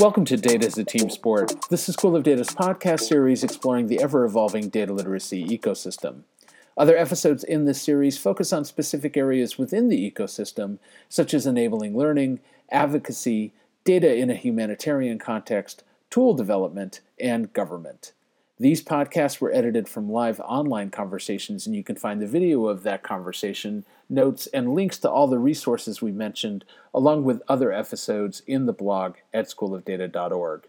Welcome to Data as a Team Sport. This is School of Data's podcast series exploring the ever evolving data literacy ecosystem. Other episodes in this series focus on specific areas within the ecosystem, such as enabling learning, advocacy, data in a humanitarian context, tool development, and government. These podcasts were edited from live online conversations, and you can find the video of that conversation, notes, and links to all the resources we mentioned, along with other episodes, in the blog at schoolofdata.org.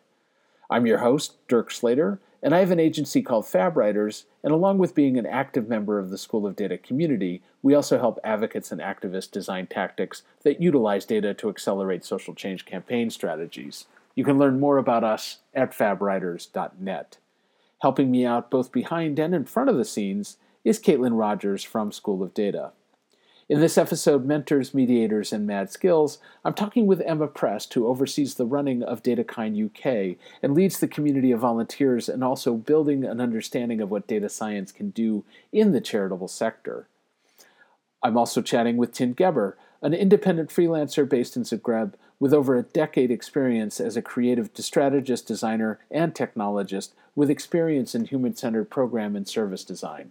I'm your host, Dirk Slater, and I have an agency called FabRiders, and along with being an active member of the School of Data community, we also help advocates and activists design tactics that utilize data to accelerate social change campaign strategies. You can learn more about us at fabriders.net. Helping me out both behind and in front of the scenes is Caitlin Rogers from School of Data. In this episode, Mentors, Mediators, and Mad Skills, I'm talking with Emma Prest, who oversees the running of DataKind UK and leads the community of volunteers and also building an understanding of what data science can do in the charitable sector. I'm also chatting with Tin Geber, an independent freelancer based in Zagreb with over a decade experience as a creative strategist, designer, and technologist with experience in human-centered program and service design.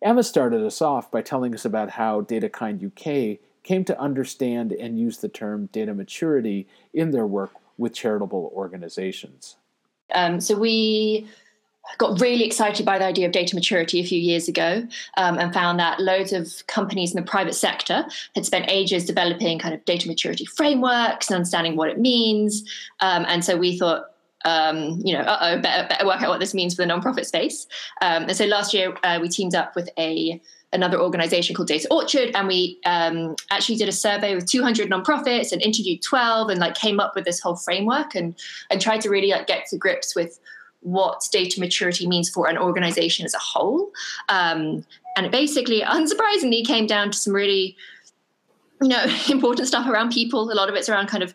Emma started us off by telling us about how DataKind UK came to understand and use the term data maturity in their work with charitable organizations. Um, so we got really excited by the idea of data maturity a few years ago um, and found that loads of companies in the private sector had spent ages developing kind of data maturity frameworks and understanding what it means. Um, and so we thought, um, you know, oh, better, better, work out what this means for the nonprofit space. Um, and so last year uh, we teamed up with a another organization called Data Orchard, and we um, actually did a survey with 200 nonprofits and interviewed 12, and like came up with this whole framework and and tried to really like get to grips with what data maturity means for an organization as a whole. Um, and it basically, unsurprisingly, came down to some really, you know, important stuff around people. A lot of it's around kind of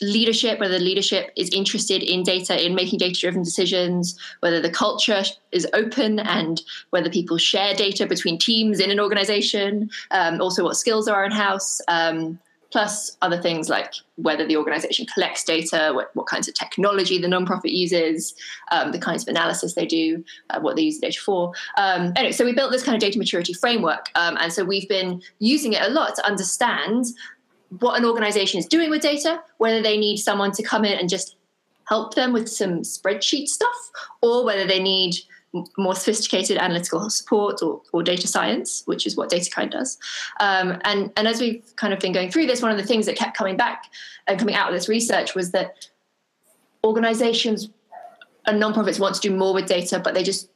leadership, whether leadership is interested in data, in making data driven decisions, whether the culture is open and whether people share data between teams in an organization, um, also what skills are in house. Um, plus other things like whether the organization collects data, what, what kinds of technology the nonprofit uses, um, the kinds of analysis they do, uh, what they use the data for. Um, anyway, so we built this kind of data maturity framework. Um, and so we've been using it a lot to understand what an organization is doing with data, whether they need someone to come in and just help them with some spreadsheet stuff, or whether they need more sophisticated analytical support or, or data science, which is what DataKind does. Um, and, and as we've kind of been going through this, one of the things that kept coming back and coming out of this research was that organizations and nonprofits want to do more with data, but they just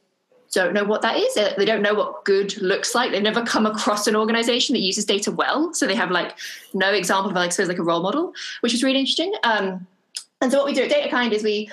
don't know what that is. They don't know what good looks like. They've never come across an organization that uses data well. So they have like no example of like, suppose like a role model, which is really interesting. Um, and so what we do at DataKind is we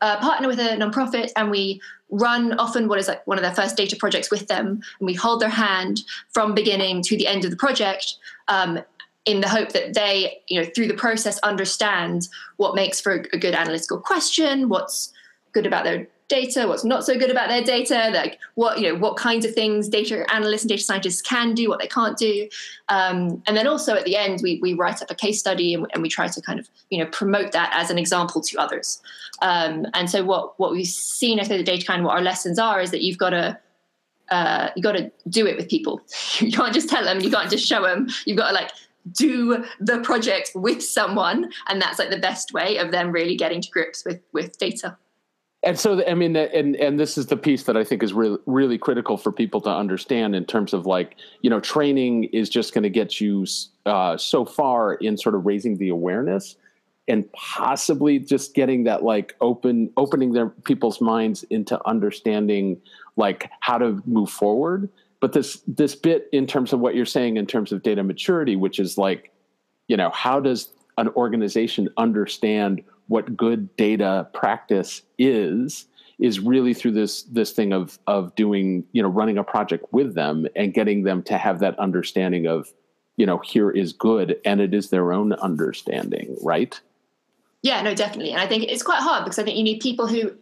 uh, partner with a nonprofit and we run often what is like one of their first data projects with them and we hold their hand from beginning to the end of the project um, in the hope that they you know through the process understand what makes for a good analytical question what's good about their data, what's not so good about their data, like what you know what kinds of things data analysts and data scientists can do, what they can't do, um, and then also at the end we we write up a case study and, and, we try to kind of you know promote that as an example to others. Um, and so what what we've seen I think the DataKind, what our lessons are is that you've got to uh, you got to do it with people. You can't just tell them. You can't just show them. You've got to like do the project with someone, and that's like the best way of them really getting to grips with with data and so i mean and and this is the piece that i think is really really critical for people to understand in terms of like you know training is just going to get you uh, so far in sort of raising the awareness and possibly just getting that like open opening their people's minds into understanding like how to move forward. But this this bit in terms of what you're saying in terms of data maturity which is like you know how does an organization understand what good data practice is is really through this this thing of of doing you know running a project with them and getting them to have that understanding of you know here is good and it is their own understanding right? Yeah no definitely. And i think it's quite hard because i think you need people who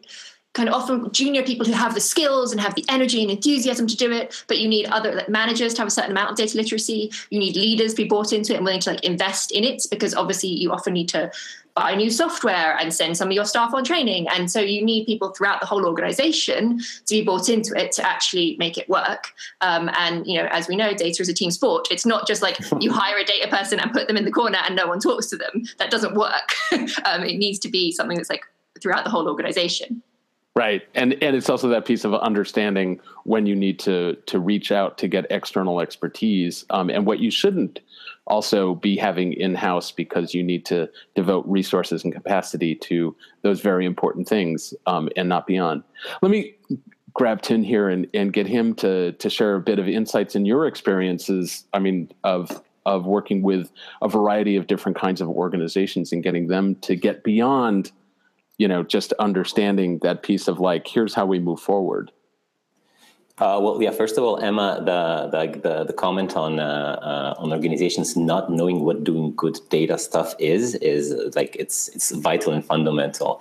kind of often junior people who have the skills and have the energy and enthusiasm to do it but you need other like, managers to have a certain amount of data literacy. You need leaders to be bought into it and willing to like invest in it because obviously you often need to buy new software and send some of your staff on training. And so you need people throughout the whole organization to be bought into it to actually make it work. Um, and you know as we know data is a team sport. It's not just like you hire a data person and put them in the corner and no one talks to them. That doesn't work. Um, it needs to be something that's like throughout the whole organization. Right, and and it's also that piece of understanding when you need to to reach out to get external expertise, um, and what you shouldn't also be having in house because you need to devote resources and capacity to those very important things um, and not beyond. Let me grab Tin here and, and get him to to share a bit of insights in your experiences. I mean, of of working with a variety of different kinds of organizations and getting them to get beyond you know just understanding that piece of like here's how we move forward uh, well, yeah. First of all, Emma, the the the, the comment on uh, uh, on organizations not knowing what doing good data stuff is is like it's it's vital and fundamental.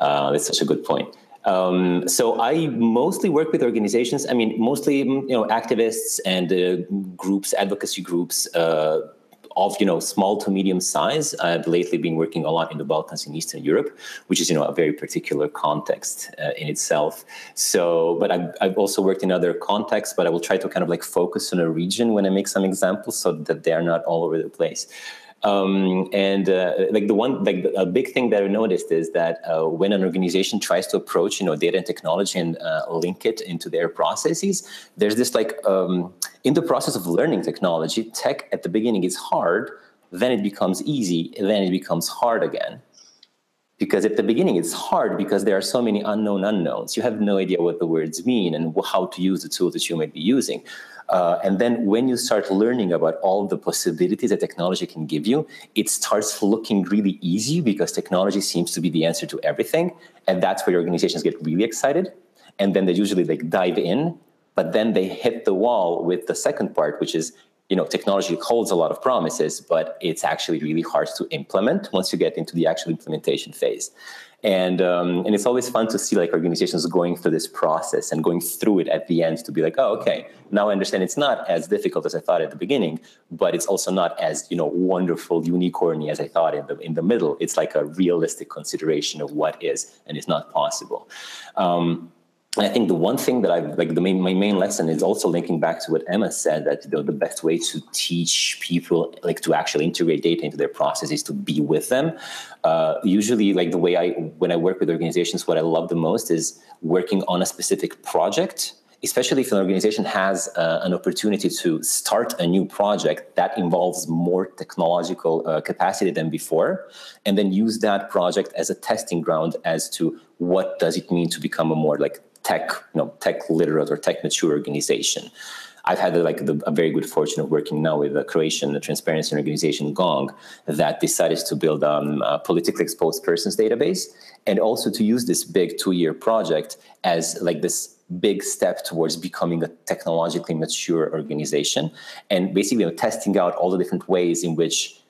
Uh, that's such a good point. Um, so I mostly work with organizations. I mean, mostly you know activists and uh, groups, advocacy groups uh, of you know small to medium size. I've lately been working a lot in the Balkans in Eastern Europe, which is you know a very particular context uh, in itself. So, but I've, I've also worked in other contexts, but I will try to kind of like focus on a region when I make some examples so that they are not all over the place. Um, and uh, like the one, like a big thing that I noticed is that uh, when an organization tries to approach, you know, data and technology and uh, link it into their processes, there's this like um, in the process of learning technology, tech at the beginning is hard, then it becomes easy, then it becomes hard again. Because at the beginning it's hard because there are so many unknown unknowns. You have no idea what the words mean and how to use the tool that you might be using. Uh, and then when you start learning about all the possibilities that technology can give you, it starts looking really easy because technology seems to be the answer to everything. And that's where organizations get really excited. And then they usually like dive in, but then they hit the wall with the second part, which is you know technology holds a lot of promises but it's actually really hard to implement once you get into the actual implementation phase. And um, and it's always fun to see like organizations going through this process and going through it at the end to be like oh okay now i understand it's not as difficult as i thought at the beginning but it's also not as you know wonderful unicorny as i thought in the in the middle. It's like a realistic consideration of what is and is not possible. Um, I think the one thing that I like the main my main lesson is also linking back to what Emma said that you know, the best way to teach people like to actually integrate data into their process is to be with them. Uh, usually, like the way I when I work with organizations, what I love the most is working on a specific project. Especially if an organization has uh, an opportunity to start a new project that involves more technological uh, capacity than before, and then use that project as a testing ground as to what does it mean to become a more like tech, you know, tech literate or tech mature organization. I've had like the, a very good fortune of working now with a Croatian transparency organization, Gong, that decided to build um, a politically exposed persons database and also to use this big two-year project as like this big step towards becoming a technologically mature organization and basically you know, testing out all the different ways in which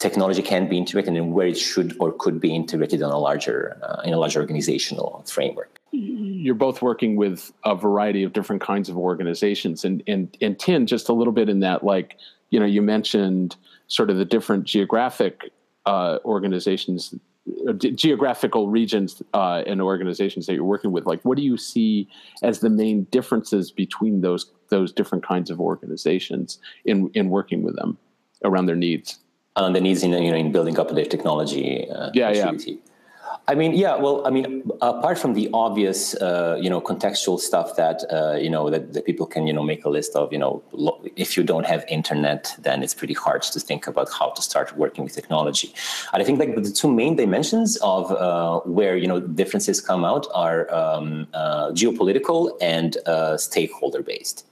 technology can be integrated and where it should or could be integrated on a larger uh, in a larger organizational framework you're both working with a variety of different kinds of organizations. And and and tin just a little bit in that like you know you mentioned sort of the different geographic uh, organizations uh, geographical regions uh, and organizations that you're working with. Like what do you see as the main differences between those those different kinds of organizations in in working with them around their needs? Uh, the needs in you know in building up their technology uh, yeah maturity. yeah I mean, yeah. Well, I mean, apart from the obvious, uh, you know, contextual stuff that uh, you know that, that people can, you know, make a list of, you know, lo- if you don't have internet, then it's pretty hard to think about how to start working with technology. And I think like the two main dimensions of uh, where you know differences come out are um, uh, geopolitical and uh, stakeholder based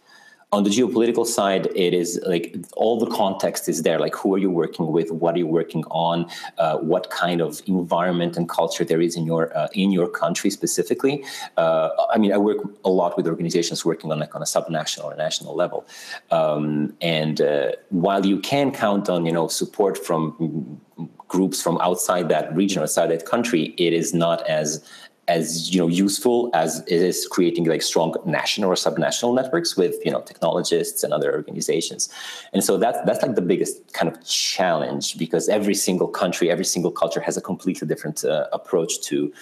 on the geopolitical side, it is like all the context is there. Like, who are you working with? What are you working on? Uh, what kind of environment and culture there is in your uh, in your country specifically? Uh, I mean, I work a lot with organizations working on like on a subnational or national level, um, and uh, while you can count on you know support from groups from outside that region or outside that country, it is not as as you know useful as it is creating like strong national or subnational networks with you know technologists and other organizations. And so that's that's like the biggest kind of challenge because every single country every single culture has a completely different uh, approach to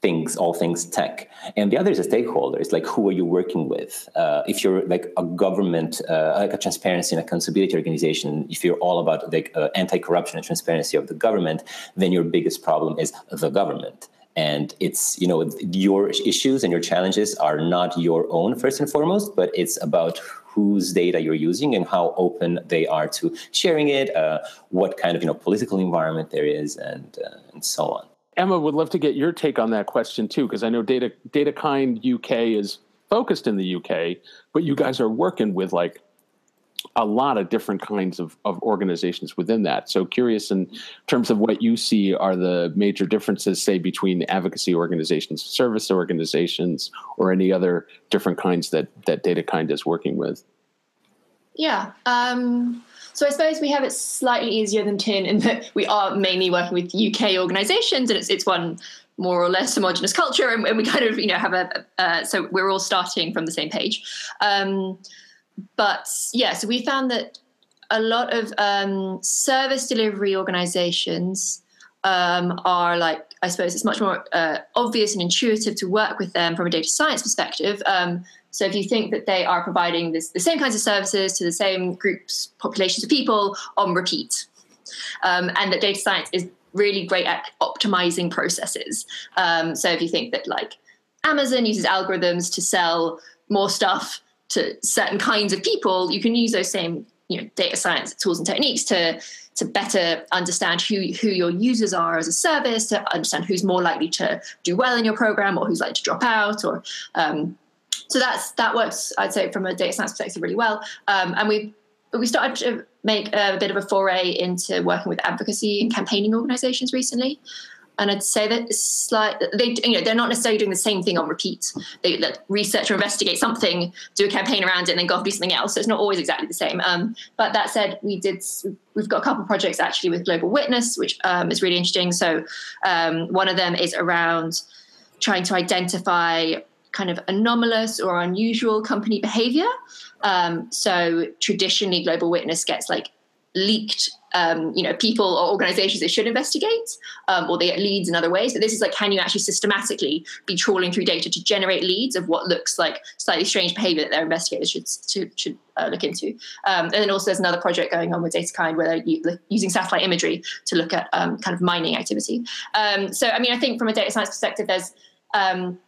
things all things tech. And the other is a stakeholder it's like who are you working with? Uh, if you're like a government uh, like a transparency and accountability organization if you're all about like uh, anti-corruption and transparency of the government then your biggest problem is the government and it's you know your issues and your challenges are not your own first and foremost but it's about whose data you're using and how open they are to sharing it uh, what kind of you know political environment there is and uh, and so on. Emma would love to get your take on that question too because i know data DataKind uk is focused in the uk but you guys are working with like a lot of different kinds of, of organizations within that. So curious in terms of what you see are the major differences, say, between advocacy organizations, service organizations, or any other different kinds that that DataKind is working with. Yeah. Um, so I suppose we have it slightly easier than TIN in that we are mainly working with UK organizations and it's it's one more or less homogenous culture and, and we kind of you know have a uh, so we're all starting from the same page. Um, but yeah, so we found that a lot of um, service delivery organizations um, are like, I suppose it's much more uh, obvious and intuitive to work with them from a data science perspective. Um, so if you think that they are providing this, the same kinds of services to the same groups, populations of people on repeat, um, and that data science is really great at optimizing processes. Um, so if you think that like Amazon uses algorithms to sell more stuff to certain kinds of people, you can use those same you know data science tools and techniques to to better understand who who your users are as a service, to understand who's more likely to do well in your program or who's likely to drop out, or um, so that's that works. I'd say from a data science perspective really well, um, and we we started to make a bit of a foray into working with advocacy and campaigning organizations recently and I'd say that it's like they, you know, they're not necessarily doing the same thing on repeat. They like, research or investigate something, do a campaign around it, and then go off and do something else. So it's not always exactly the same. Um, but that said, we did. We've got a couple of projects actually with Global Witness, which um, is really interesting. So um, one of them is around trying to identify kind of anomalous or unusual company behavior. Um, so traditionally, Global Witness gets like leaked um, you know people or organizations that should investigate um, or they get leads in other ways. But this is like can you actually systematically be trawling through data to generate leads of what looks like slightly strange behavior that their investigators should should, should uh, look into? Um, and then also there's another project going on with DataKind where they're using satellite imagery to look at um, kind of mining activity. Um, so i mean i think from a data science perspective there's um,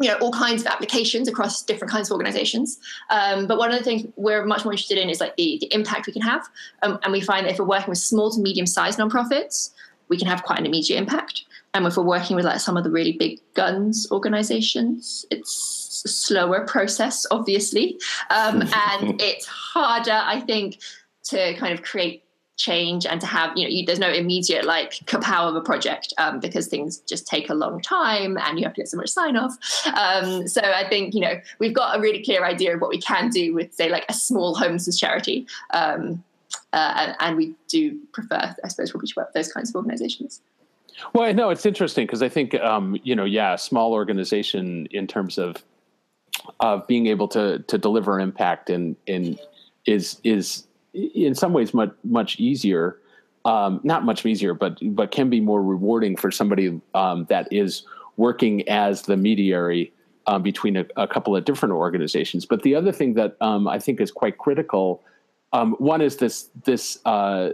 you know all kinds of applications across different kinds of organizations. Um, but one of the things we're much more interested in is like the, the impact we can have. Um, and we find that if we're working with small to medium sized nonprofits we can have quite an immediate impact. And if we're working with like some of the really big guns organizations it's a slower process obviously. Um, and it's harder i think to kind of create change and to have you know you, there's no immediate like kapow of a project um, because things just take a long time and you have to get so much sign off. Um, so i think you know we've got a really clear idea of what we can do with say like a small homelessness charity um, uh, and, and, we do prefer i suppose to work with those kinds of organizations. Well no it's interesting because i think um, you know yeah small organization in terms of of being able to to deliver impact and in is is in some ways much much easier. Um, not much easier, but but can be more rewarding for somebody um, that is working as the mediary um, between a, a, couple of different organizations. But the other thing that um, I think is quite critical, um, one is this this uh,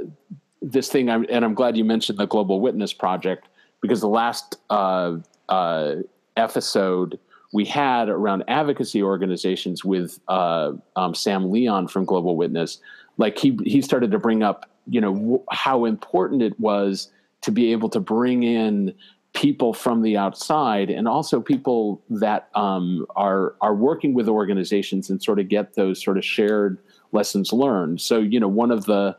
this thing, I'm, and I'm glad you mentioned the Global Witness Project because the last uh, uh, episode we had around advocacy organizations with uh, um, Sam Leon from Global Witness like he he started to bring up you know w- how important it was to be able to bring in people from the outside and also people that um, are are working with organizations and sort of get those sort of shared lessons learned. So you know one of the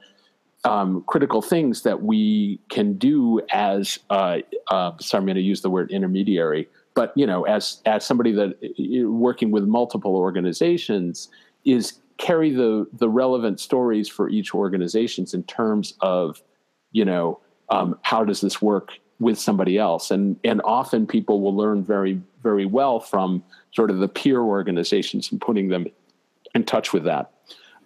um, critical things that we can do as uh, uh, sorry I'm going to use the word intermediary, but you know as as somebody that working with multiple organizations is carry the the relevant stories for each organizations in terms of you know um, how does this work with somebody else? And and often people will learn very very well from sort of the peer organizations and putting them in touch with that.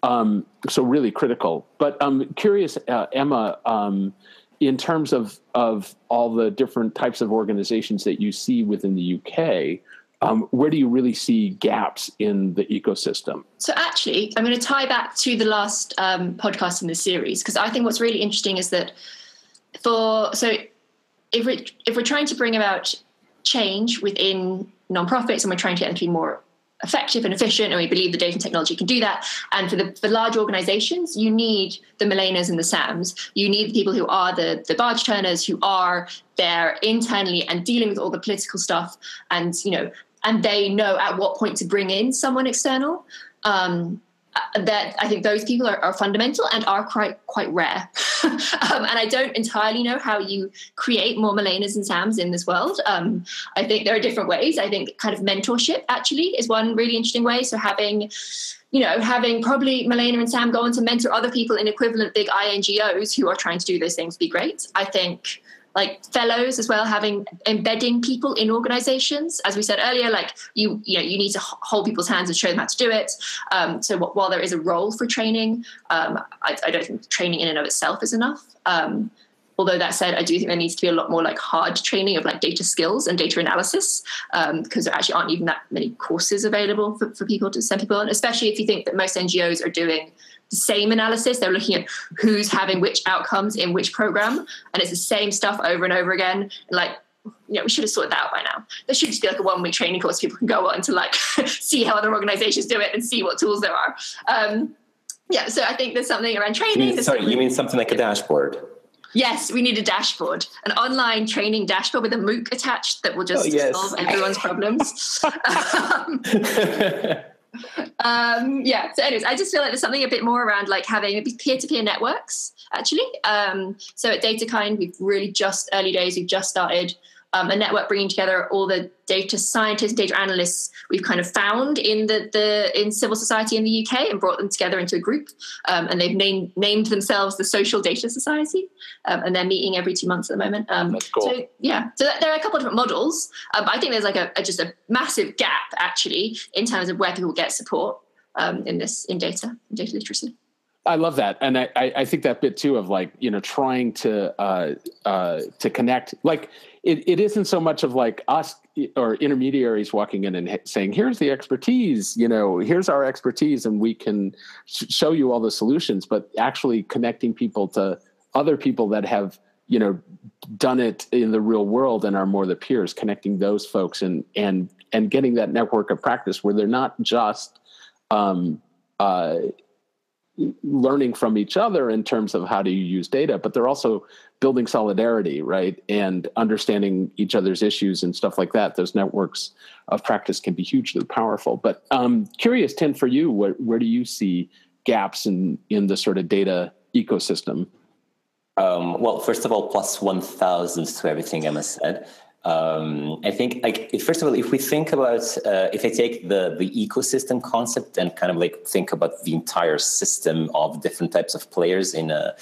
Um, so really critical. But i'm curious uh, emma um, in terms of of all the different types of organizations that you see within the uk um, where do you really see gaps in the ecosystem? So, actually, I'm going to tie back to the last um, podcast in this series because I think what's really interesting is that for so if we if we're trying to bring about change within nonprofits and we're trying to get them to be more effective and efficient, and we believe the data and technology can do that. And for the for large organizations, you need the Milenas and the Sams. You need the people who are the the barge turners, who are there internally and dealing with all the political stuff, and you know, and they know at what point to bring in someone external. Um, that I think those people are, are fundamental and are quite quite rare. um, and I don't entirely know how you create more Milenas and Sams in this world. Um, I think there are different ways. I think kind of mentorship actually is one really interesting way. So having you know, having probably Milena and Sam go on to mentor other people in equivalent big INGOs who are trying to do those things would be great. I think like fellows as well having embedding people in organizations. As we said earlier like you you know you need to hold people's hands and show them how to do it. Um, so while there is a role for training um, I, I, don't think training in and of itself is enough. Um, although that said i do think there needs to be a lot more like hard training of like data skills and data analysis because um, there actually aren't even that many courses available for, for people to send people on especially if you think that most ngos are doing same analysis. They're looking at who's having which outcomes in which program, and it's the same stuff over and over again. And like, you know, we should have sorted that out by now. There should just be like a one week training course people can go on to like see how other organizations do it and see what tools there are. Um, yeah, so I think there's something around training. You mean, sorry, you mean something like a dashboard? Yes, we need a dashboard, an online training dashboard with a MOOC attached that will just oh, yes. solve everyone's problems. um, um, yeah. So, anyways, I just feel like there's something a bit more around like having peer-to-peer networks. Actually, um, so at DataKind, we've really just early days. We've just started um, a network bringing together all the data scientists, data analysts we've kind of found in the, the in civil society in the UK and brought them together into a group. Um, and they've named named themselves the Social Data Society, um, and they're meeting every two months at the moment. Um, That's cool. So yeah, so there are a couple of different models. Um, I think there's like a, a, just a massive gap actually in terms of where people get support um, in this in data in data literacy. I love that, and I, I think that bit too of like you know trying to uh, uh, to connect. Like it, it isn't so much of like us or intermediaries walking in and saying, "Here's the expertise," you know, "Here's our expertise," and we can sh- show you all the solutions. But actually connecting people to other people that have you know done it in the real world and are more the peers, connecting those folks and and and getting that network of practice where they're not just um, uh, learning from each other in terms of how do you use data, but they're also building solidarity, right? And understanding each other's issues and stuff like that. Those networks of practice can be hugely powerful. But um, curious, Tin, for you, where, where do you see gaps in in the sort of data ecosystem? Um, well, first of all, plus one thousand to everything Emma said. Um, I think, like, first of all, if we think about, uh, if I take the the ecosystem concept and kind of like think about the entire system of different types of players in a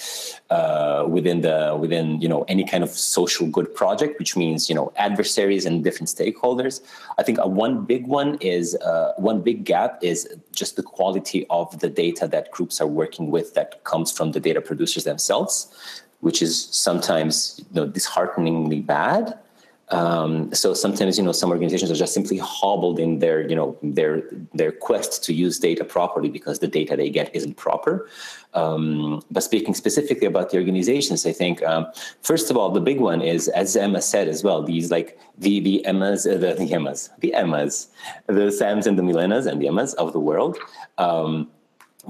uh, within the within you know any kind of social good project, which means you know adversaries and different stakeholders. I think uh, one big one is uh, one big gap is just the quality of the data that groups are working with that comes from the data producers themselves, which is sometimes you know dishearteningly bad um, so sometimes, you know, some organizations are just simply hobbled in their, you know, their their quest to use data properly because the data they get isn't proper. Um, but speaking specifically about the organizations, I think um, first of all, the big one is, as Emma said as well, these like the the Emmas, uh, the, the Emmas, the Emmas, the Sams and the Milenas and the Emmas of the world, um,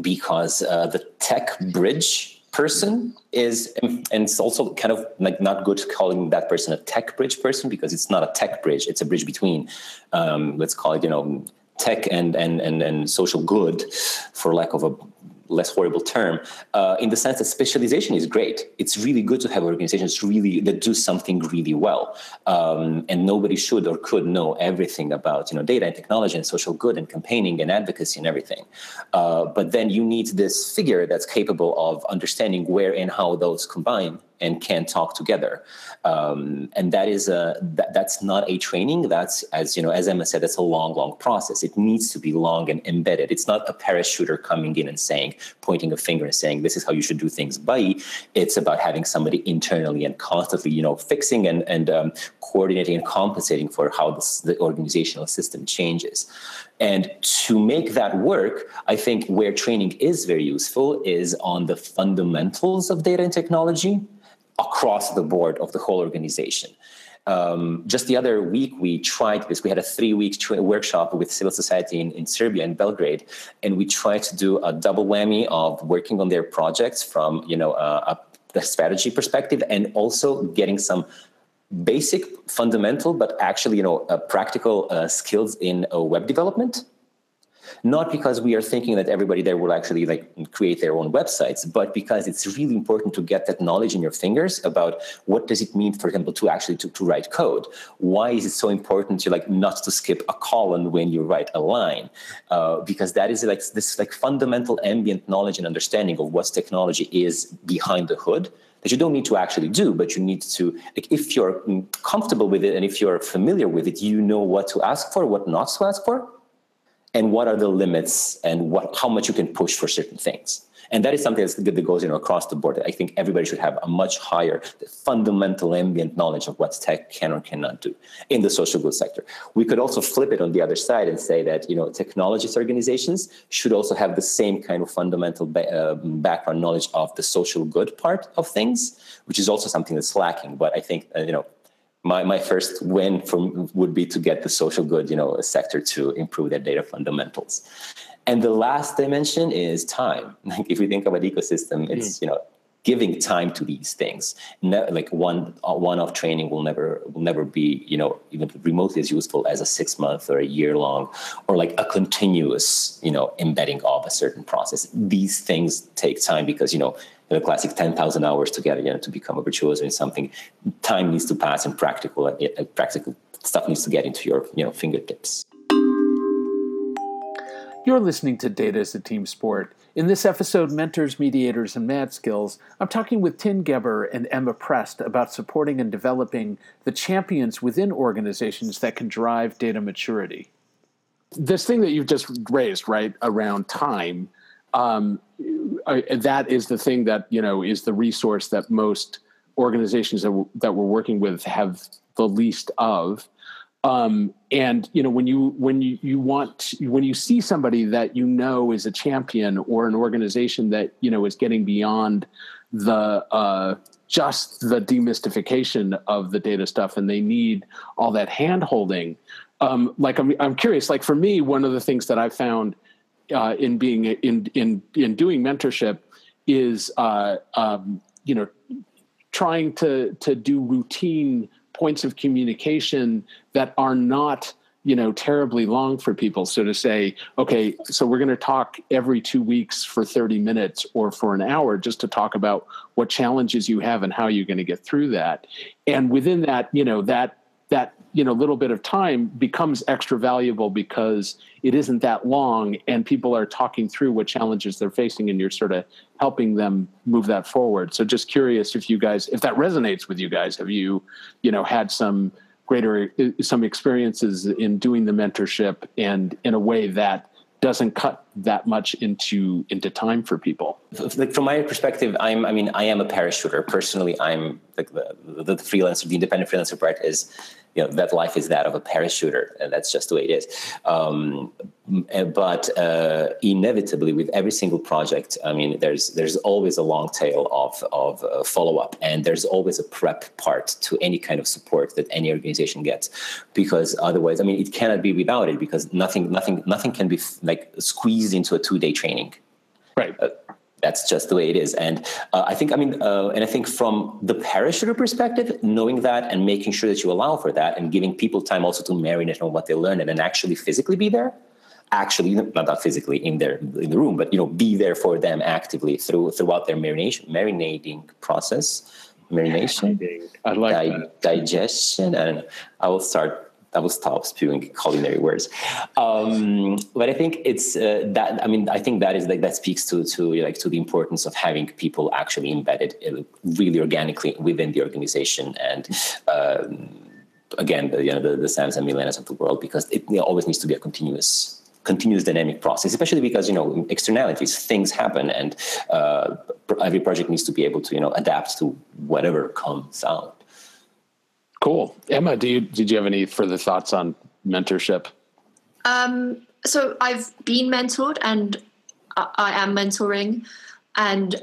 because uh, the tech bridge person is and it's also kind of like not good calling that person a tech bridge person because it's not a tech bridge. It's a bridge between um, let's call it you know tech and and and, and social good for lack of a less horrible term, uh, in the sense that specialization is great. It's really good to have organizations really that do something really well, um, and nobody should or could know everything about you know data and technology and social good and campaigning and advocacy and everything. Uh, but then you need this figure that's capable of understanding where and how those combine and can't talk together. Um, and that is a that, that's not a training. That's as you know, as Emma said, that's a long, long process. It needs to be long and embedded. It's not a parachuter coming in and saying, pointing a finger and saying, "This is how you should do things." By it's about having somebody internally and constantly, you know, fixing and and um, coordinating and compensating for how this, the organizational system changes. And to make that work, I think where training is very useful is on the fundamentals of data and technology across the board of the whole organization. Um, just the other week, we tried this. We had a three week tra- workshop with civil society in, in Serbia, in Belgrade, and we tried to do a double whammy of working on their projects from you know a, a strategy perspective and also getting some basic fundamental but actually you know uh, practical uh, skills in uh, web development not because we are thinking that everybody there will actually like create their own websites but because it's really important to get that knowledge in your fingers about what does it mean for example to actually to, to write code. Why is it so important to like not to skip a colon when you write a line? Uh, because that is like this like fundamental ambient knowledge and understanding of what technology is behind the hood that you don't need to actually do, but you need to, like, if you're comfortable with it and if you're familiar with it, you know what to ask for, what not to ask for and what are the limits and what how much you can push for certain things. And that is something that's good that goes you know across the board. I think everybody should have a much higher fundamental ambient knowledge of what tech can or cannot do in the social good sector. We could also flip it on the other side and say that you know technologist organizations should also have the same kind of fundamental ba- uh, background knowledge of the social good part of things which is also something that's lacking. But i think uh, you know my, my first win from would be to get the social good you know sector to improve their data fundamentals. And the last dimension is time. Like if we think of an ecosystem it's mm. you know giving time to these things. Ne- like one one off training will never will never be you know even remotely as useful as a six month or a year long or like a continuous you know embedding of a certain process. These things take time because you know the classic 10,000 hours together, you know, to become a virtuoso in something. Time needs to pass and practical, uh, practical stuff needs to get into your you know, fingertips. You're listening to Data as a Team Sport. In this episode, Mentors, Mediators, and Mad Skills, I'm talking with Tin Geber and Emma Prest about supporting and developing the champions within organizations that can drive data maturity. This thing that you've just raised, right, around time, um, that is the thing that you know is the resource that most organizations that, w- that we're working with have the least of. Um, and you know when you when you, you want when you see somebody that you know is a champion or an organization that you know is getting beyond the uh, just the demystification of the data stuff and they need all that hand holding um, like I'm, I'm curious like for me one of the things that i found uh, in being in in in doing mentorship is uh, um, you know trying to to do routine points of communication that are not you know terribly long for people. So to say okay so we're going to talk every two weeks for 30 minutes or for an hour just to talk about what challenges you have and how you're going to get through that. And within that you know that that you know little bit of time becomes extra valuable because it isn't that long and people are talking through what challenges they're facing and you're sort of helping them move that forward. So just curious if you guys if that resonates with you guys. Have you you know had some greater uh, some experiences in doing the mentorship and in a way that doesn't cut that much into into time for people. Like from my perspective i'm i mean i am a parachuter personally i'm like the, the freelancer the independent freelancer part is you know that life is that of a parachuter and that's just the way it is. Um, but uh, inevitably with every single project i mean there's there's always a long tail of of uh, follow-up and there's always a prep part to any kind of support that any organization gets because otherwise i mean it cannot be without it because nothing nothing nothing can be like squeezed into a two-day training. Right. Uh, that's just the way it is. And uh, I think, I mean, uh, and I think from the parachuter perspective, knowing that and making sure that you allow for that and giving people time also to marinate on what they learned and then actually physically be there, actually not, not physically in there in the room, but you know, be there for them actively through throughout their marination marinating process, marination, I like di- digestion. I don't know. I will start I will stop spewing culinary words. Um, but I think it's uh, that. I mean, I think that is like that speaks to to like to the importance of having people actually embedded uh, really organically within the organization and. Um, again, the, you know, the, the Sams and Milenas of the world, because it always needs to be a continuous continuous dynamic process, especially because you know externalities, things happen, and uh, every project needs to be able to you know adapt to whatever comes out. Cool, Emma. Do you did you have any further thoughts on mentorship? Um, so I've been mentored, and I, I am mentoring, and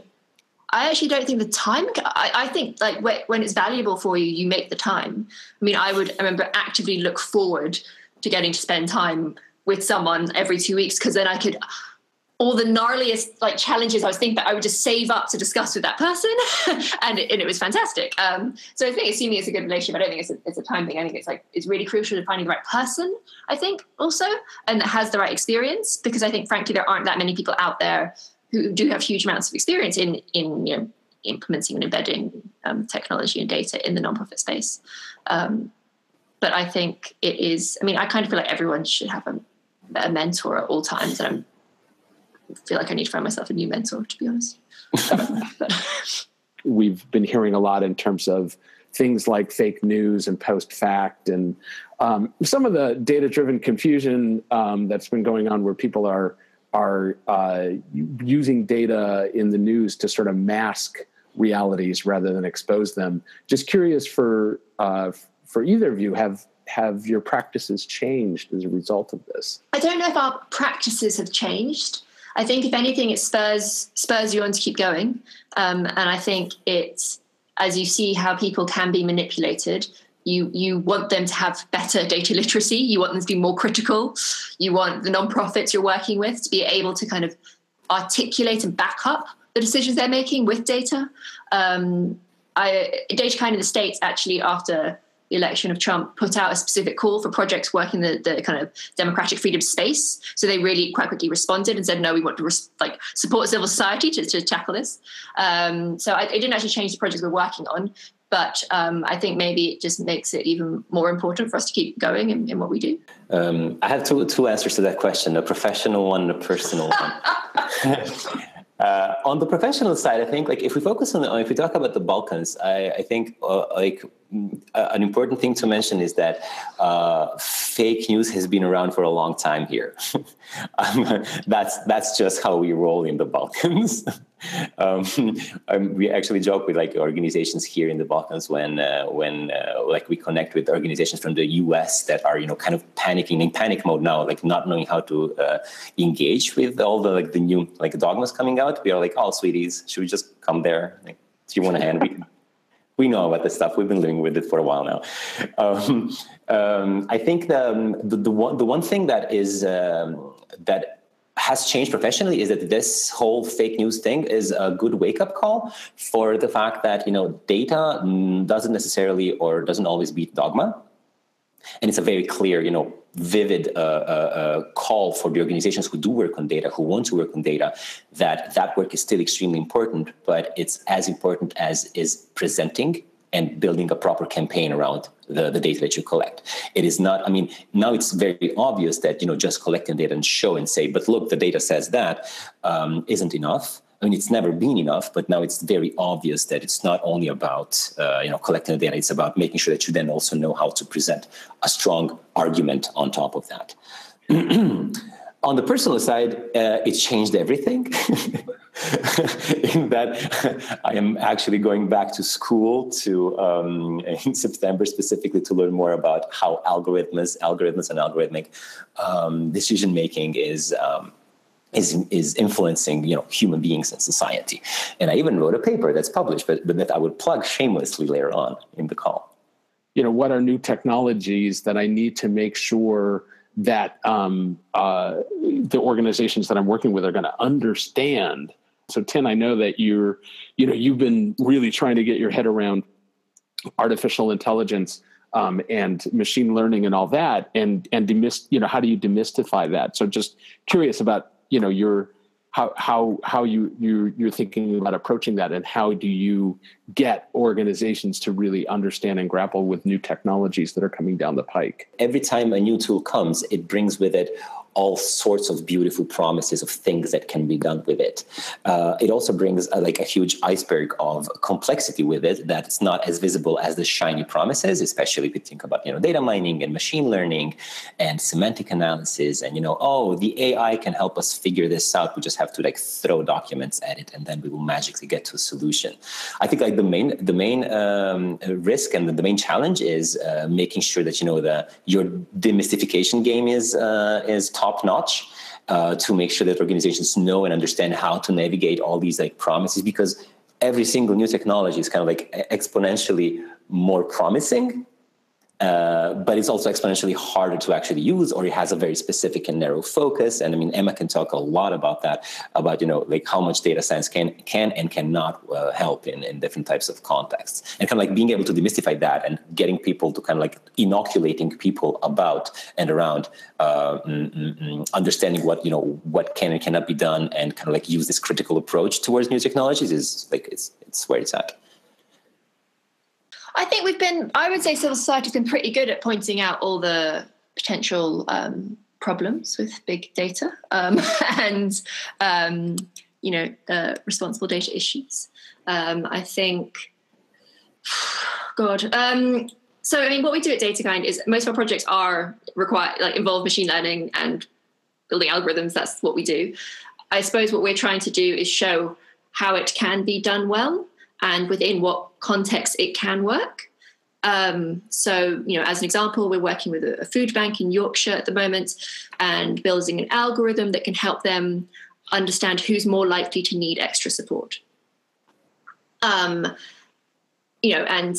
I actually don't think the time. I, I, think like when it's valuable for you, you make the time. I mean, I would I remember actively look forward to getting to spend time with someone every two weeks because then I could all the gnarliest like challenges I was thinking about, I would just save up to discuss with that person, and, it, and it was fantastic. Um, so I think assuming it's a good relationship, I don't think it's a, it's a time thing. I think it's like it's really crucial to finding the right person. I think also, and that has the right experience because I think frankly there aren't that many people out there who do have huge amounts of experience in in you know implementing and embedding um, technology and data in the nonprofit space. Um, but I think it is. I mean, I kind of feel like everyone should have a a mentor at all times, and I'm, feel like I need to find myself a new mentor. To be honest, we've been hearing a lot in terms of things like fake news and post fact and um, some of the data driven confusion um, that's been going on where people are are uh, using data in the news to sort of mask realities rather than expose them just curious for uh, for either of you have have your practices changed as a result of this? I don't know if our practices have changed. I think if anything, it spurs spurs you on to keep going, um, and I think it's as you see how people can be manipulated. You you want them to have better data literacy. You want them to be more critical. You want the nonprofits you're working with to be able to kind of articulate and back up the decisions they're making with data. Um, I, DataKind in the States actually after election of Trump put out a specific call for projects working the, the kind of democratic freedom space. So they really quite quickly responded and said, no, we want to res- like support civil society to, to tackle this. Um, so I, it didn't actually change the projects we're working on, but um, I think maybe it just makes it even more important for us to keep going in, in what we do. Um, I have two, two answers to that question, a professional one and a personal one. Uh, on the professional side, I think like if we focus on the, if we talk about the Balkans, I, I think uh, like mm, an important thing to mention is that uh, fake news has been around for a long time here. um, that's that's just how we roll in the Balkans. um, um, we actually joke with like organizations here in the Balkans when uh, when uh, like we connect with organizations from the U.S. that are you know kind of panicking in panic mode now, like not knowing how to uh, engage with all the like the new like dogmas coming out. We are like, oh, sweeties, should we just come there? Like, do you want a hand? We we know about this stuff. We've been living with it for a while now. Um, um, I think the, the, the one the one thing that is um, that has changed professionally is that this whole fake news thing is a good wake up call for the fact that you know data doesn't necessarily or doesn't always beat dogma, and it's a very clear you know vivid uh, uh, uh, call for the organizations who do work on data, who want to work on data, that that work is still extremely important, but it's as important as is presenting and building a proper campaign around the, the data that you collect. It is not, I mean, now it's very obvious that, you know, just collecting data and show and say, but look, the data says that um, not enough. I mean, it's never been enough, but now it's very obvious that it's not only about uh, you know collecting the data; it's about making sure that you then also know how to present a strong argument on top of that. on the personal side, uh, it changed everything. in that I am actually going back to school to um, in September specifically to learn more about how algorithms, algorithms, and algorithmic um, decision making is. Um, is, is influencing you know human beings and society, and I even wrote a paper that's published, but, but that I would plug shamelessly later on in the call. You know, what are new technologies that I need to make sure that um, uh, the organizations that I'm working with are going to understand so Tin, I know that you're, you know, you've been really trying to get your head around artificial intelligence um, and machine learning and all that, and and demys- you know, how do you demystify that? So just curious about you know your how how how you you you're thinking about approaching that, and how do you get organizations to really understand and grapple with new technologies that are coming down the pike? Every time a new tool comes, it brings with it all sorts of beautiful promises of things that can be done with it. Uh, it also brings a, like a huge iceberg of complexity with it that's not as visible as the shiny promises, especially if you think about you know data mining and machine learning and semantic analysis and you know oh the AI can help us figure this out. We just have to like throw documents at it and then we will magically get to a solution. I think like the main the main um, risk and the, the, main challenge is uh, making sure that you know the your demystification game is uh, is top notch uh, to make sure that organizations know and understand how to navigate all these like promises because every single new technology is kind of like exponentially more promising uh, but it's also exponentially harder to actually use or it has a very specific and narrow focus. And i mean emma can talk a lot about that about you know like how much data science can can and cannot uh, help in, in different types of contexts. And kind of like being able to demystify that and getting people to kind of like inoculating people about and around uh, mm, mm, mm, understanding what you know what can and cannot be done and kind of like use this critical approach towards new technologies is like it's it's where it's at I think we've been, I would say civil society has been pretty good at pointing out all the potential um, problems with big data um, and, um, you know, uh, responsible data issues. Um, I think, God. Um, so, I mean, what we do at DataKind is most of our projects are require like involve machine learning and building algorithms. That's what we do. I suppose what we're trying to do is show how it can be done well and within what context it can work. Um, so, you know, as an example, we're working with a, food bank in Yorkshire at the moment and building an algorithm that can help them understand who's more likely to need extra support. Um, you know, and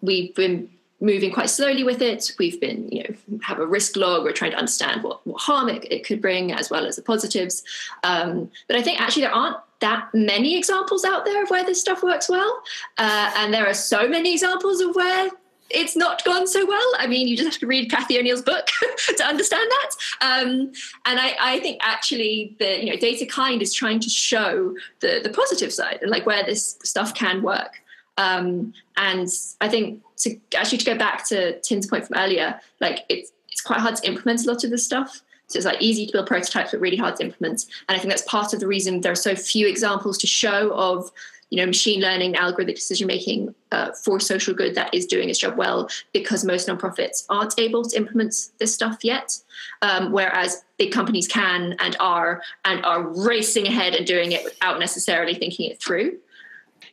we've been moving quite slowly with it. We've been, you know, have a risk log. We're trying to understand what, what harm it, it could bring as well as the positives. Um, but I think actually there aren't that many examples out there of where this stuff works well. Uh, and there are so many examples of where it's not gone so well. I mean, you just have to read Cathy O'Neil's book to understand that. Um, and I, I, think actually the you know DataKind is trying to show the the positive side, like where this stuff can work. Um, and I think to actually to go back to Tim's point from earlier, like it's it's quite hard to implement a lot of this stuff. So it's like easy to build prototypes, but really hard to implement. And I think that's part of the reason there are so few examples to show of you know machine learning, algorithmic decision making uh, for social good that is doing its job well, because most nonprofits aren't able to implement this stuff yet, um, whereas big companies can and are and are racing ahead and doing it without necessarily thinking it through.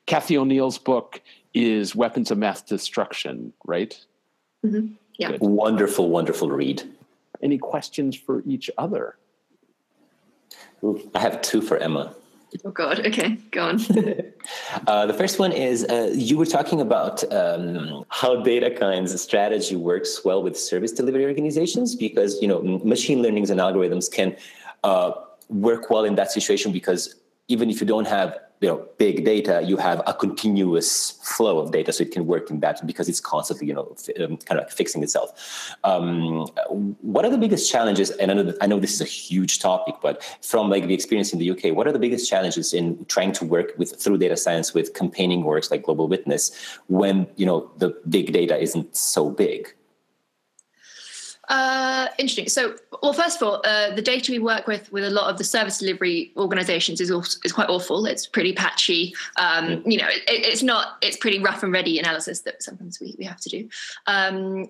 Cathy O'Neil's book is Weapons of Mass Destruction, right? Mm-hmm. Yeah. Good. Wonderful, wonderful read. Any questions for each other? I have two for Emma. Oh God. Okay, go on. uh, the first one is uh, you were talking about um, how DataKind's strategy works well with service delivery organizations because you know machine learnings and algorithms can uh, work well in that situation because even if you don't have you know big data you have a continuous flow of data so it can work in that because it's constantly you know um, kind of like fixing itself. Um, what are the biggest challenges and I know, that, I know this is a huge topic but from like the experience in the uk what are the biggest challenges in trying to work with through data science with campaigning works like global witness when you know the big data isn't so big uh, interesting. So, well, first of all, uh, the data we work with with a lot of the service delivery organisations is also, is quite awful. It's pretty patchy. Um, you know, it, it's not. It's pretty rough and ready analysis that sometimes we, we have to do. Um,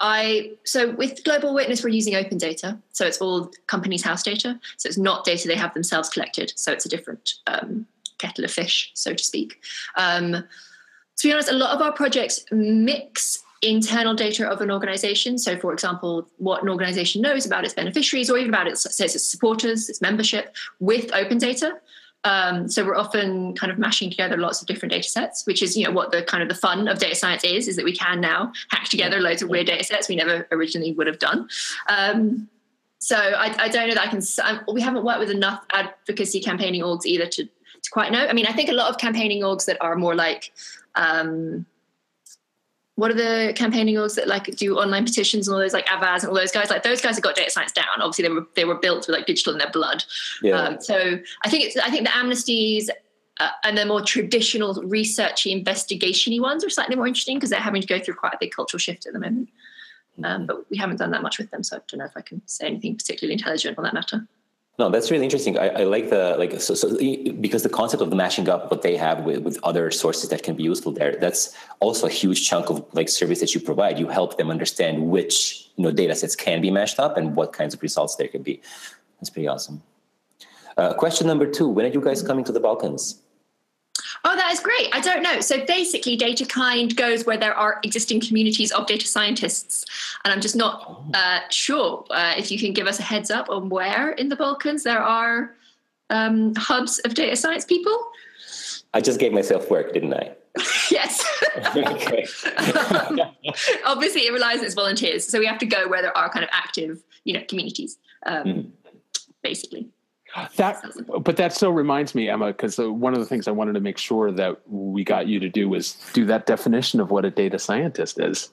I so with Global Witness we're using open data, so it's all Companies House data. So it's not data they have themselves collected. So it's a different um, kettle of fish, so to speak. Um, to be honest, a lot of our projects mix internal data of an organization. So, for example, what an organization knows about its beneficiaries or even about its, says its supporters, its membership with open data. Um, so we're often kind of mashing together lots of different data sets, which is, you know, what the kind of the fun of data science is, is that we can now hack together loads of weird data sets we never originally would have done. Um, so I, I, don't know that I can, I, we haven't worked with enough advocacy campaigning orgs either to, to quite know. I mean, I think a lot of campaigning orgs that are more like, um, what are the campaigning orgs that like do online petitions and all those like Avaaz and all those guys? Like those guys have got data science down. Obviously, they were they were built with like digital in their blood. Yeah. Um, so I think it's I think the amnesties uh, and the more traditional researchy investigationy ones are slightly more interesting because they're having to go through quite a big cultural shift at the moment. Um, but we haven't done that much with them, so I don't know if I can say anything particularly intelligent on that matter. No, that's really interesting. I, I like the like so, so, because the concept of the matching up what they have with, with other sources that can be useful there. That's also a huge chunk of like service that you provide. You help them understand which you know data sets can be mashed up and what kinds of results there can be. That's pretty awesome. Uh, question number two: When are you guys coming to the Balkans? Oh, that is great. I don't know. So basically, DataKind goes where there are existing communities of data scientists. And I'm just not oh. uh, sure uh, if you can give us a heads up on where in the Balkans there are um, hubs of data science people. I just gave myself work, didn't I? yes. um, obviously, it relies on its volunteers. So we have to go where there are kind of active, you know, communities, um, mm. basically. That, but that still reminds me, Emma, because one of the things I wanted to make sure that we got you to do was do that definition of what a data scientist is.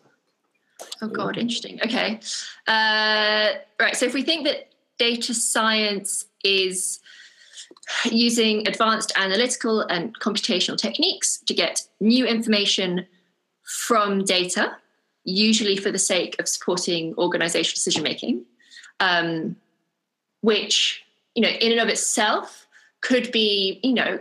Oh God, interesting. Okay, uh, right. So if we think that data science is using advanced analytical and computational techniques to get new information from data, usually for the sake of supporting organizational decision making, um, which you know, in and of itself could be, you know,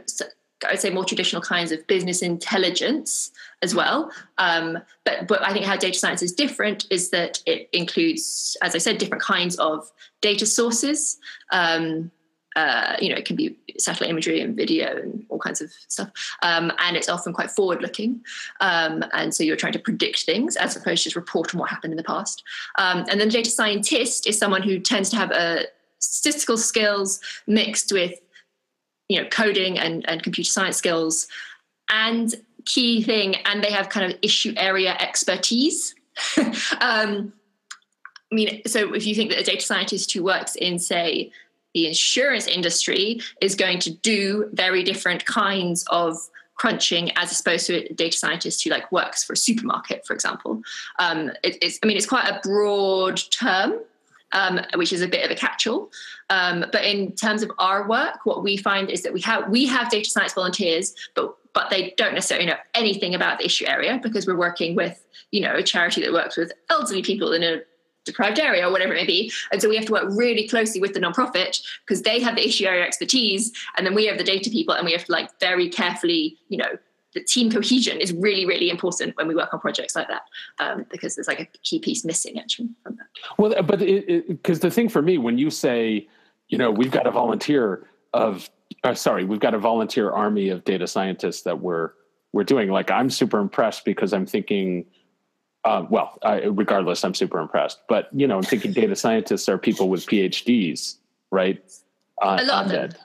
I'd say more traditional kinds of business intelligence as well. Um, but but I think how data science is different is that it includes, as I said, different kinds of data sources. Um, uh, you know, it can be satellite imagery and video and all kinds of stuff. Um, and it's often quite forward looking. Um, and so you're trying to predict things as opposed to just report on what happened in the past. Um, and then the data scientist is someone who tends to have a statistical skills mixed with you know coding and, and computer science skills and key thing and they have kind of issue area expertise. Um, i mean so if you think that a data scientist who works in say the insurance industry is going to do very different kinds of crunching as opposed to a data scientist who like works for a supermarket for example um, it, it's i mean it's quite a broad term um, which is a bit of a catch-all. Um, but in terms of our work, what we find is that we have we have data science volunteers, but but they don't necessarily know anything about the issue area because we're working with you know a charity that works with elderly people in a deprived area or whatever it may be. And so we have to work really closely with the nonprofit because they have the issue area expertise and then we have the data people and we have to like very carefully, you know, the team cohesion is really, really important when we work on projects like that um, because there's like a key piece missing actually from that. Well, but because the thing for me, when you say, you know, we've got a volunteer of, uh, sorry, we've got a volunteer army of data scientists that we're we're doing. Like, I'm super impressed because I'm thinking, uh, well, regardless, I'm super impressed. But you know, I'm thinking data scientists are people with PhDs, right? Uh, a lot of them. That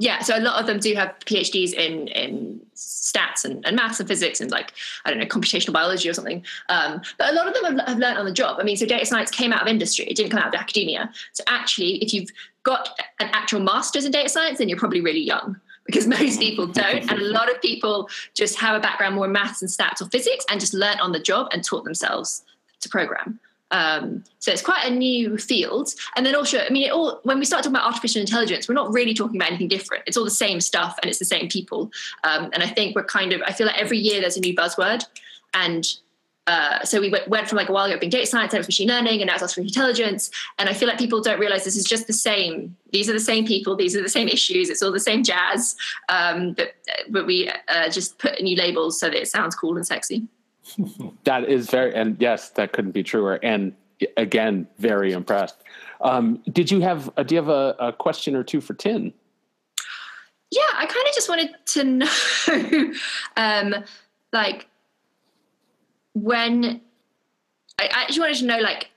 yeah so a lot of them do have phds in in stats and, and maths and physics and like i don't know computational biology or something. Um, but a lot of them have, have learned on the job. I mean so data science came out of industry. It didn't come out of academia. So actually if you've got an actual master's in data science then you're probably really young because most people don't. And a lot of people just have a background more in maths and stats or physics and just learn on the job and taught themselves to program um, so it's quite a new field. And then also, I mean, it all when we start talking about artificial intelligence, we're not really talking about anything different. It's all the same stuff and it's the same people. Um, and I think we're kind of, I feel like every year there's a new buzzword. And uh, so we went from like a while ago being data science, then it was machine learning, and now it's artificial intelligence. And I feel like people don't realize this is just the same. These are the same people. These are the same issues. It's all the same jazz. Um, but but we uh, just put new labels so that it sounds cool and sexy that is very, and yes, that couldn't be truer. And again, very impressed. Um, did you have? Uh, do you have a, a, question or two for Tin? Yeah, I kind of just wanted to know, um, like, when I actually wanted to know, like,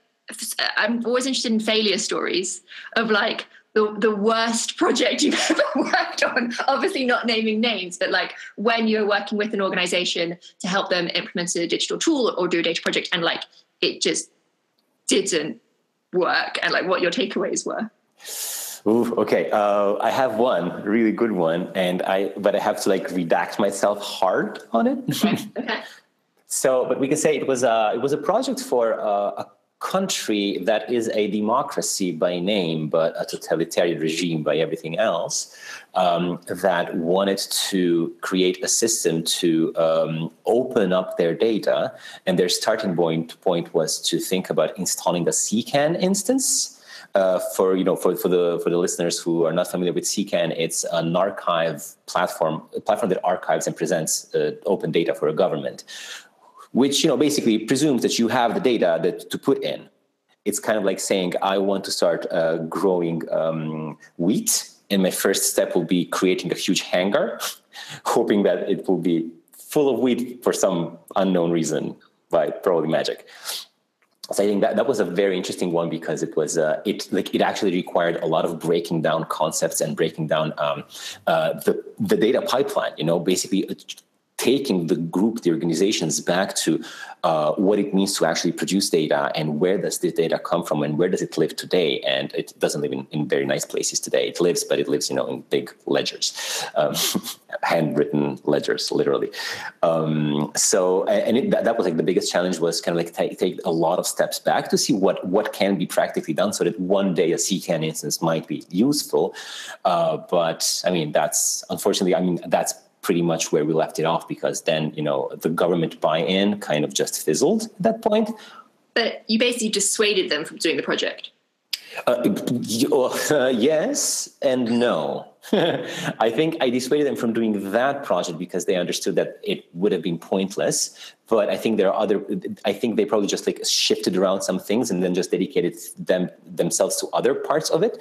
I'm always interested in failure stories of like the, the worst project you've ever worked on obviously not naming names but like when you're working with an organization to help them implement a digital tool or do a data project and like it just didn't work and like what your takeaways were Ooh, okay. Uh, I have one really good one, and I but I have to like redact myself hard on it. okay. okay. So, but we can say it was a it was a project for uh, a country that is a democracy by name, but a totalitarian regime by everything else, um, that wanted to create a system to um, open up their data. And their starting point, point was to think about installing a CKAN instance. Uh, for you know for, for the for the listeners who are not familiar with CKAN, it's an archive platform a platform that archives and presents uh, open data for a government which you know basically presumes that you have the data that to put in. It's kind of like saying I want to start uh, growing um, wheat, and my first step will be creating a huge hangar, hoping that it will be full of wheat for some unknown reason by probably magic. So I think that that was a very interesting one because it was uh, it like it actually required a lot of breaking down concepts and breaking down um, uh, the the data pipeline. You know, basically taking the group, the organizations back to uh, what it means to actually produce data and where does this data come from and where does it live today. And it doesn't live in, in very nice places today. It lives, but it lives, you know, in big ledgers, um, handwritten ledgers, literally. Um, so, and it, that, that, was like the biggest challenge was kind of like take, take a lot of steps back to see what, what can be practically done so that one day a CKAN instance might be useful. Uh, but I mean, that's unfortunately, I mean, that's pretty much where we left it off because then you know the government buy-in kind of just fizzled at that point but you basically dissuaded them from doing the project uh, uh, yes and no. I think I dissuaded them from doing that project because they understood that it would have been pointless. But I think there are other. I think they probably just like shifted around some things and then just dedicated them themselves to other parts of it.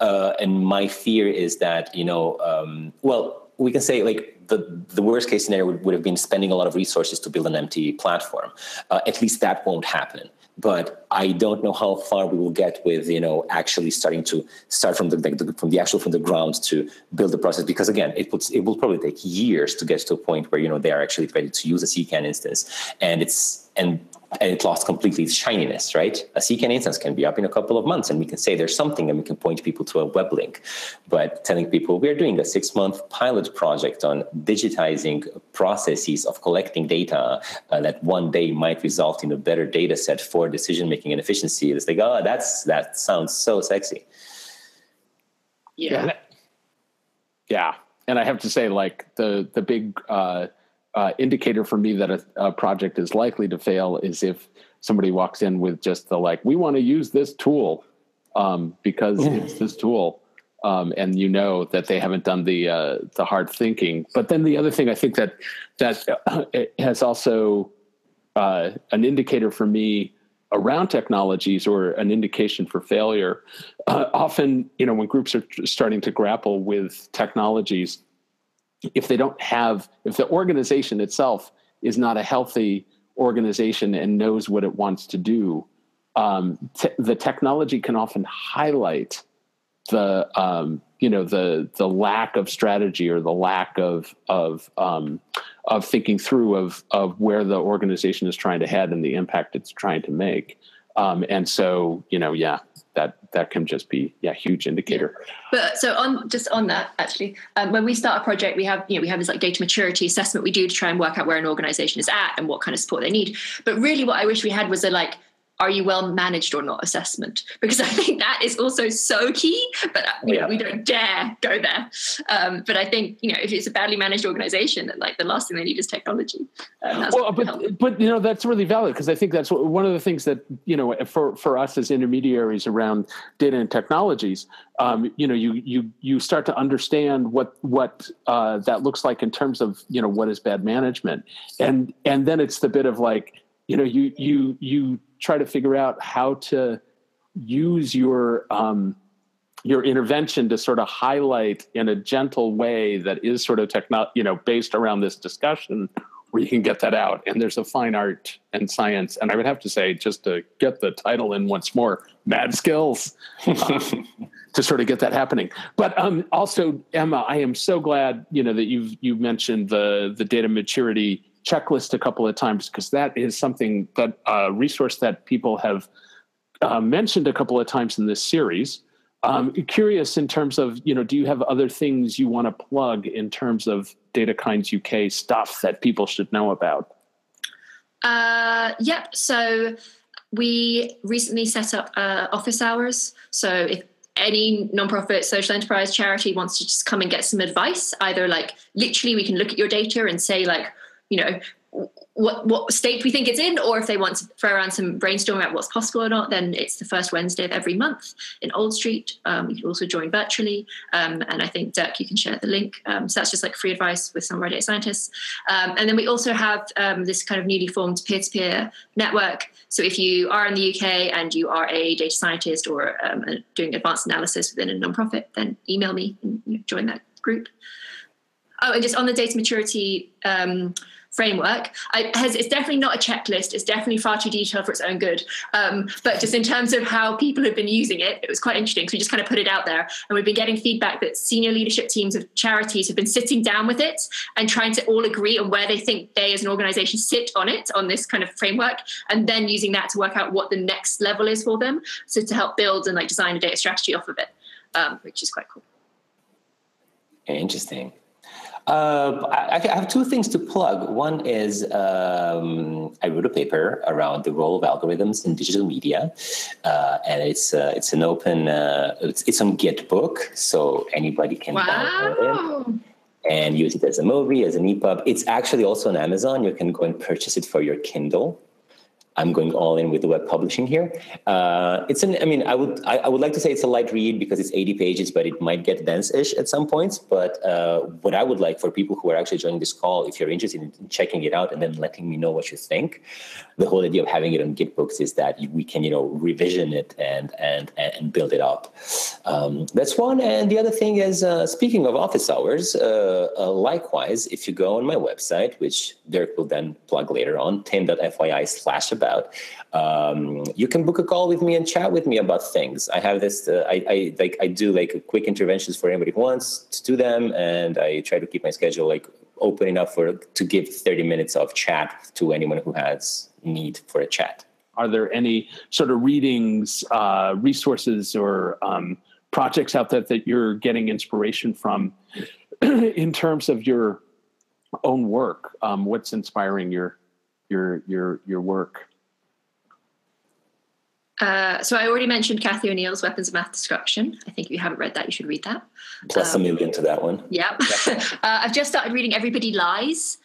Uh, and my fear is that you know, um, well, we can say like the, the worst case scenario would, would have been spending a lot of resources to build an empty platform. Uh, at least that won't happen. But I don't know how far we will get with you know actually starting to start from the, the from the actual from the ground to build the process because again it will it will probably take years to get to a point where you know they are actually ready to use a CKAN instance and it's and and it lost completely its shininess, right? A CKAN instance can be up in a couple of months and we can say there's something and we can point people to a web link. But telling people we're doing a six month pilot project on digitizing processes of collecting data uh, that one day might result in a better data set for decision making and efficiency, it's like, oh, that's that sounds so sexy. Yeah. Yeah. And I have to say, like the the big uh, uh, indicator for me that a, a, project is likely to fail is if somebody walks in with just the like, we want to use this tool um, because it's this tool. Um, and you know that they haven't done the uh, the hard thinking. But then the other thing I think that that uh, has also uh, an indicator for me around technologies or an indication for failure. Uh, often, you know, when groups are starting to grapple with technologies, if they don't have if the organization itself is not a healthy organization and knows what it wants to do um, the technology can often highlight the um, you know the the lack of strategy or the lack of of um, of thinking through of of where the organization is trying to head and the impact it's trying to make. Um, and so you know yeah that can just be yeah huge indicator. But so on just on that actually um, when we start a project we have you know we have this like data maturity assessment we do to try and work out where an organization is at and what kind of support they need. But really what i wish we had was a like are you well managed or not assessment? Because i think that is also so key but yeah. know, we don't dare go there. Um, but i think you know if it's a badly managed organization then like the last thing they need is technology. Um, well, but, but you know that's really valid because i think that's one of the things that you know for, for us as intermediaries around data and technologies um, you know you you you start to understand what what uh, that looks like in terms of you know what is bad management. And and then it's the bit of like you know you you you try to figure out how to use your um, your intervention to sort of highlight in a gentle way that is sort of techno you know based around this discussion where you can get that out. And there's a fine art and science. And i would have to say just to get the title in once more mad skills to sort of get that happening. But um, also emma i am so glad you know that you've you mentioned the the data maturity checklist a couple of times because that is something that a uh, resource that people have uh, mentioned a couple of times in this series. Um, curious in terms of you know, do you have other things you want to plug in terms of DataKinds UK stuff that people should know about? Uh, yep. So we recently set up uh, office hours. So if any nonprofit social enterprise charity wants to just come and get some advice, either like literally we can look at your data and say like, you know, what what state we think it's in, or if they want to throw around some brainstorming about what's possible or not, then it's the first Wednesday of every month in Old Street. Um, you can also join virtually, um, and I think Dirk, you can share the link. Um, so that's just like free advice with some of data scientists. Um, and then we also have um, this kind of newly formed peer-to-peer network. So if you are in the UK and you are a data scientist or um, doing advanced analysis within a nonprofit, then email me and join that group. Oh, and just on the data maturity framework. I, has, it's definitely not a checklist. It's definitely far too detailed for its own good. Um, but just in terms of how people have been using it, it was quite interesting. So we just kind of put it out there, and we've been getting feedback that senior leadership teams of charities have been sitting down with it and trying to all agree on where they think they, as an organisation, sit on it on this kind of framework, and then using that to work out what the next level is for them. So to help build and like design a data strategy off of it, um, which is quite cool. Interesting. Uh, I, I, have two things to plug. One is um, I wrote a paper around the role of algorithms in digital media, uh, and it's uh, it's an open uh, it's, it's on Gitbook, so anybody can wow. download it and use it as a MOBI, as an EPUB. It's actually also on Amazon. You can go and purchase it for your Kindle. I'm going all in with the web publishing here. Uh, it's an, I mean, I would, I, I, would like to say it's a light read because it's 80 pages, but it might get dense-ish at some points. But uh, what I would like for people who are actually joining this call, if you're interested in checking it out and then letting me know what you think, the whole idea of having it on Gitbooks is that we can, you know, revision it and and and build it up. Um, that's one. And the other thing is, uh, speaking of office hours, uh, uh, likewise, if you go on my website, which Dirk will then plug later on, tim.fyi slash about, um, you can book a call with me and chat with me about things. I have this, uh, I, I like, I do like quick interventions for anybody who wants to do them, and I try to keep my schedule like open enough for to give 30 minutes of chat to anyone who has need for a chat. Are there any sort of readings, uh, resources, or um, projects out there that you're getting inspiration from in terms of your own work? Um, what's inspiring your your your your work? Uh, so I already mentioned Cathy O'Neil's Weapons of Math Destruction. I think if you haven't read that, you should read that. Plus um, a million to that one. Yeah. uh, I've just started reading Everybody Lies,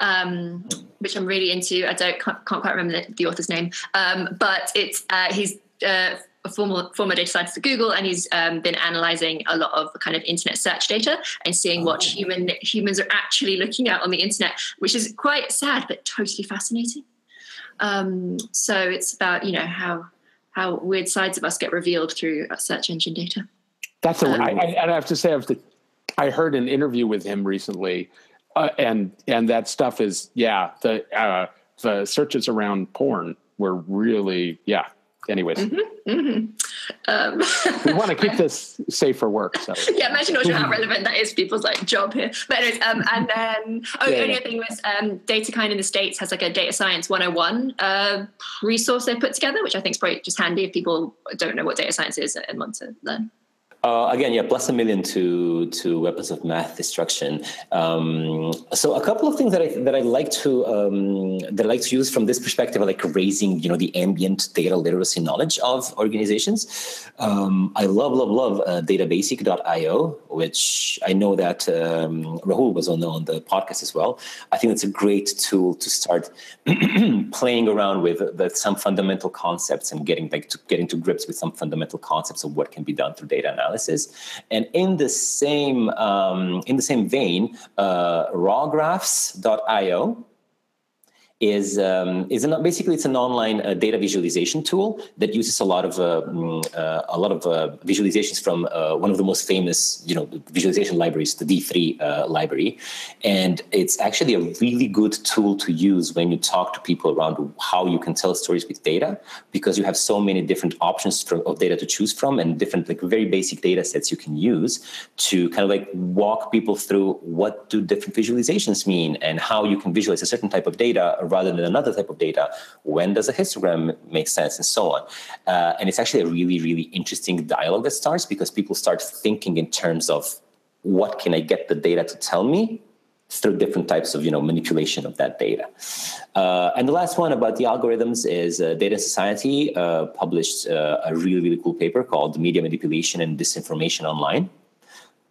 um, which I'm really into. I don't can't, can't quite remember the, the author's name, um, but it's uh, he's uh, a former former data scientist at Google, and he's um, been analyzing a lot of kind of internet search data and seeing what oh. human humans are actually looking at on the internet, which is quite sad but totally fascinating. Um, so it's about you know how how weird sides of us get revealed through search engine data. That's a, um, I, and I have to say, I, have to, I heard an interview with him recently, uh, and and that stuff is yeah the uh, the searches around porn were really yeah. Anyways, mm-hmm, mm-hmm. Um, we want to keep this safe for work. So yeah, imagine also how relevant that is to people's like job here. But anyways, um, and then oh, yeah, the only yeah. thing was um, DataKind in the states has like a data science 101 uh, resource they put together, which I think is probably just handy if people don't know what data science is and want to learn. Uh, again, yeah, plus a million to to weapons of math destruction. Um, so a couple of things that I that I like to um, that I like to use from this perspective, are like raising you know the ambient data literacy knowledge of organizations. Um, I love love love uh, databasic.io, which I know that um, Rahul was on on the podcast as well. I think it's a great tool to start playing around with the, some fundamental concepts and getting like to getting to grips with some fundamental concepts of what can be done through data analysis analysis. And in the same um, in the same vein, uh, rawgraphs.io is um, is an, basically it's an online uh, data visualization tool that uses a lot of uh, mm, uh, a lot of uh, visualizations from uh, one of the most famous you know visualization libraries, the D3 uh, library, and it's actually a really good tool to use when you talk to people around how you can tell stories with data because you have so many different options for, of data to choose from and different like very basic data sets you can use to kind of like walk people through what do different visualizations mean and how you can visualize a certain type of data rather than another type of data? When does a histogram make sense, and so on? Uh, and it's actually a really, really interesting dialogue that starts because people start thinking in terms of what can I get the data to tell me through different types of you know manipulation of that data. Uh, and the last one about the algorithms is uh, Data Society uh, published uh, a really really cool paper called Media Manipulation and Disinformation Online.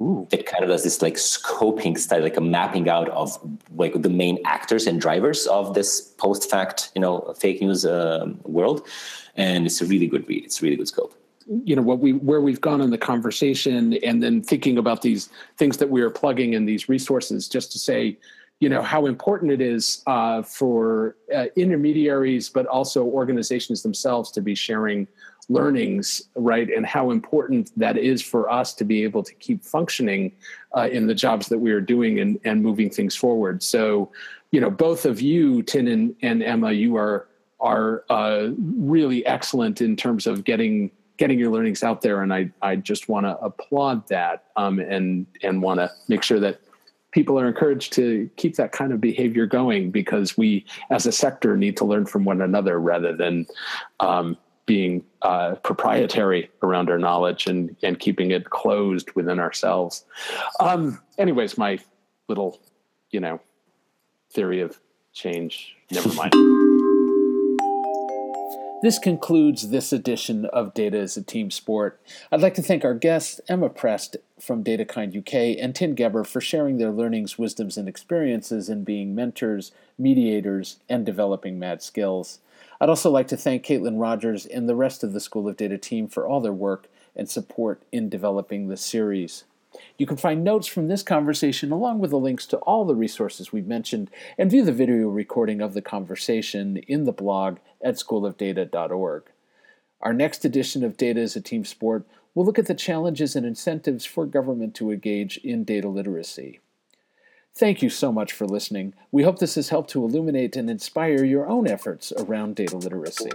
Ooh. It kind of does this like scoping study, like a mapping out of like the main actors and drivers of this post-fact, you know, fake news uh, world, and it's a really good read. It's a really good scope you know what we where we've gone in the conversation and then thinking about these things that we are plugging in these resources just to say you know how important it is uh, for uh, intermediaries but also organizations themselves to be sharing learnings right and how important that is for us to be able to keep functioning uh, in the jobs that we are doing and, and moving things forward. So you know both of you tin and, and emma you are are uh, really excellent in terms of getting getting your learnings out there, and I I just want to applaud that um, and and want to make sure that people are encouraged to keep that kind of behavior going because we as a sector need to learn from one another rather than um, being uh, proprietary around our knowledge and and keeping it closed within ourselves. Um, anyways, my little you know theory of change. Never mind. This concludes this edition of Data as a Team Sport. I'd like to thank our guests, Emma Prest from DataKind UK and Tin Geber for sharing their learnings, wisdoms, and experiences in being mentors, mediators, and developing mad skills. I'd also like to thank Caitlin Rogers and the rest of the School of Data team for all their work and support in developing this series. You can find notes from this conversation along with the links to all the resources we mentioned and view the video recording of the conversation in the blog at schoolofdata.org. Our next edition of Data as a Team Sport will look at the challenges and incentives for government to engage in data literacy. Thank you so much for listening. We hope this has helped to illuminate and inspire your own efforts around data literacy.